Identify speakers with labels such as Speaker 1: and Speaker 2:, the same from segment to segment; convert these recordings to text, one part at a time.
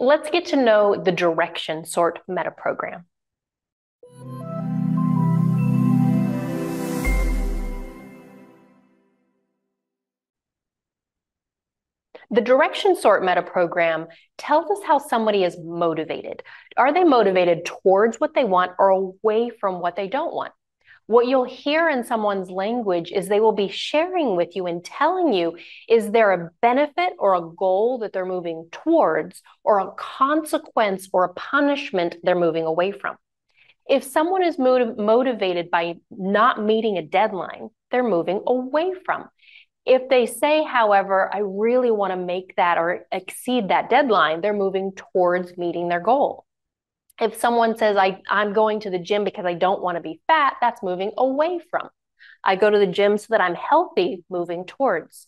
Speaker 1: Let's get to know the direction sort meta program. The direction sort meta program tells us how somebody is motivated. Are they motivated towards what they want or away from what they don't want? What you'll hear in someone's language is they will be sharing with you and telling you is there a benefit or a goal that they're moving towards or a consequence or a punishment they're moving away from. If someone is motiv- motivated by not meeting a deadline, they're moving away from. If they say, however, I really want to make that or exceed that deadline, they're moving towards meeting their goal. If someone says, I, I'm going to the gym because I don't want to be fat, that's moving away from. I go to the gym so that I'm healthy, moving towards.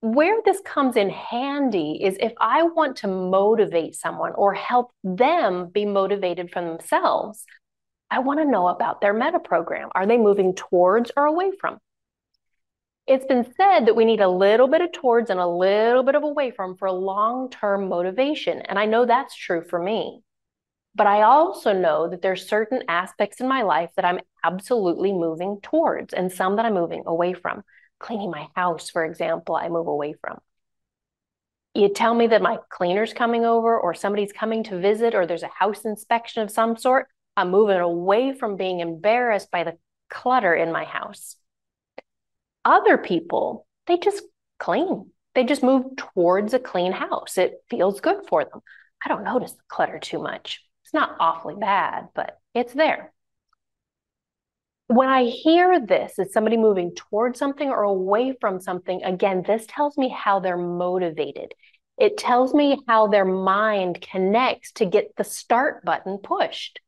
Speaker 1: Where this comes in handy is if I want to motivate someone or help them be motivated from themselves, I want to know about their meta program. Are they moving towards or away from? It's been said that we need a little bit of towards and a little bit of away from for long term motivation. And I know that's true for me. But I also know that there's certain aspects in my life that I'm absolutely moving towards and some that I'm moving away from. Cleaning my house, for example, I move away from. You tell me that my cleaner's coming over or somebody's coming to visit or there's a house inspection of some sort, I'm moving away from being embarrassed by the clutter in my house. Other people, they just clean. They just move towards a clean house. It feels good for them. I don't notice the clutter too much. Not awfully bad, but it's there. When I hear this, is somebody moving towards something or away from something? Again, this tells me how they're motivated. It tells me how their mind connects to get the start button pushed.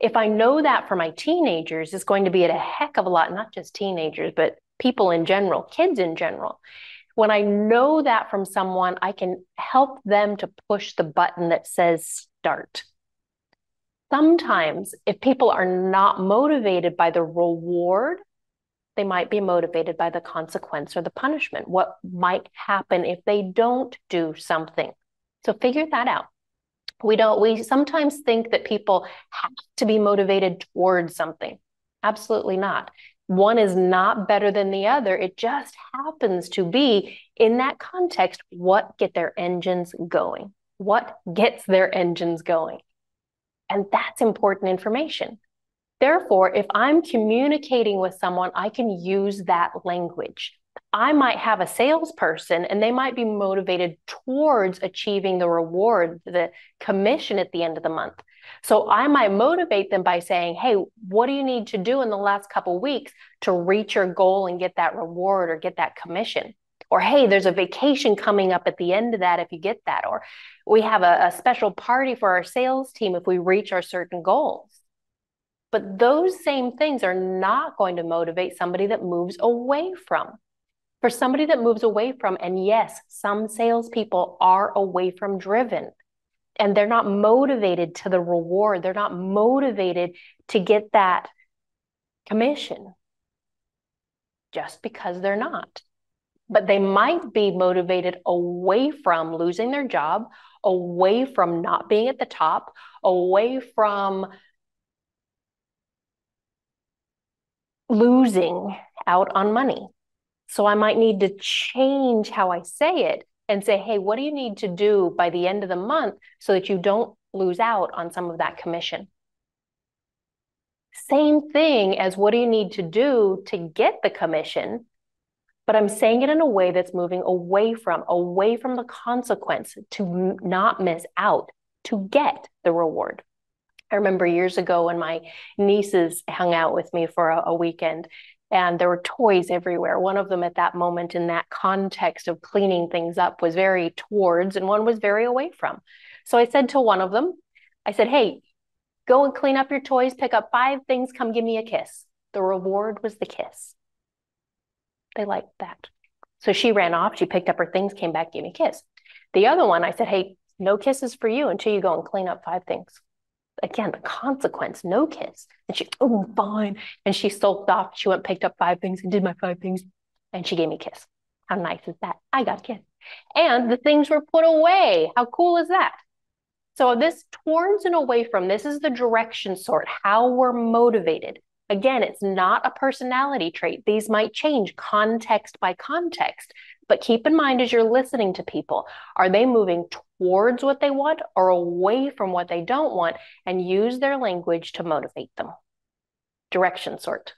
Speaker 1: If I know that for my teenagers, it's going to be at a heck of a lot, not just teenagers, but people in general, kids in general. When I know that from someone, I can help them to push the button that says start. Sometimes, if people are not motivated by the reward, they might be motivated by the consequence or the punishment. What might happen if they don't do something? So figure that out. We don't, we sometimes think that people have to be motivated towards something. Absolutely not one is not better than the other. It just happens to be in that context what get their engines going, what gets their engines going. And that's important information. Therefore, if I'm communicating with someone, I can use that language. I might have a salesperson and they might be motivated towards achieving the reward, the commission at the end of the month. So I might motivate them by saying, Hey, what do you need to do in the last couple weeks to reach your goal and get that reward or get that commission? Or, hey, there's a vacation coming up at the end of that if you get that. Or we have a, a special party for our sales team if we reach our certain goals. But those same things are not going to motivate somebody that moves away from. For somebody that moves away from, and yes, some salespeople are away from driven and they're not motivated to the reward. They're not motivated to get that commission just because they're not. But they might be motivated away from losing their job, away from not being at the top, away from losing out on money. So I might need to change how I say it and say, hey, what do you need to do by the end of the month so that you don't lose out on some of that commission? Same thing as what do you need to do to get the commission? But I'm saying it in a way that's moving away from, away from the consequence to not miss out, to get the reward. I remember years ago when my nieces hung out with me for a, a weekend and there were toys everywhere. One of them at that moment in that context of cleaning things up was very towards, and one was very away from. So I said to one of them, I said, Hey, go and clean up your toys, pick up five things, come give me a kiss. The reward was the kiss. They liked that. So she ran off, she picked up her things, came back, gave me a kiss. The other one, I said, Hey, no kisses for you until you go and clean up five things again, the consequence, no kiss. And she, oh, fine. And she sulked off. She went, picked up five things and did my five things. And she gave me a kiss. How nice is that? I got a kiss. And the things were put away. How cool is that? So this towards and away from, this is the direction sort, how we're motivated. Again, it's not a personality trait. These might change context by context. But keep in mind as you're listening to people, are they moving towards what they want or away from what they don't want? And use their language to motivate them. Direction sort.